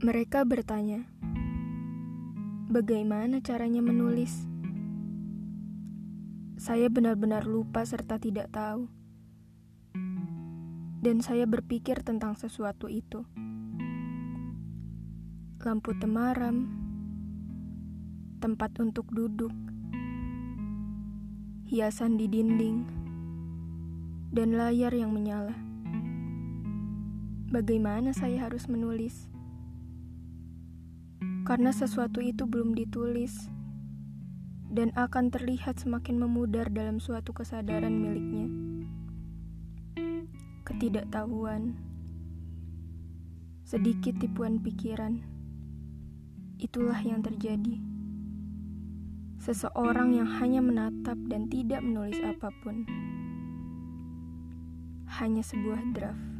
Mereka bertanya, "Bagaimana caranya menulis?" Saya benar-benar lupa serta tidak tahu, dan saya berpikir tentang sesuatu itu. Lampu temaram, tempat untuk duduk, hiasan di dinding, dan layar yang menyala. Bagaimana saya harus menulis? Karena sesuatu itu belum ditulis dan akan terlihat semakin memudar dalam suatu kesadaran miliknya. Ketidaktahuan, sedikit tipuan pikiran, itulah yang terjadi. Seseorang yang hanya menatap dan tidak menulis apa pun, hanya sebuah draft.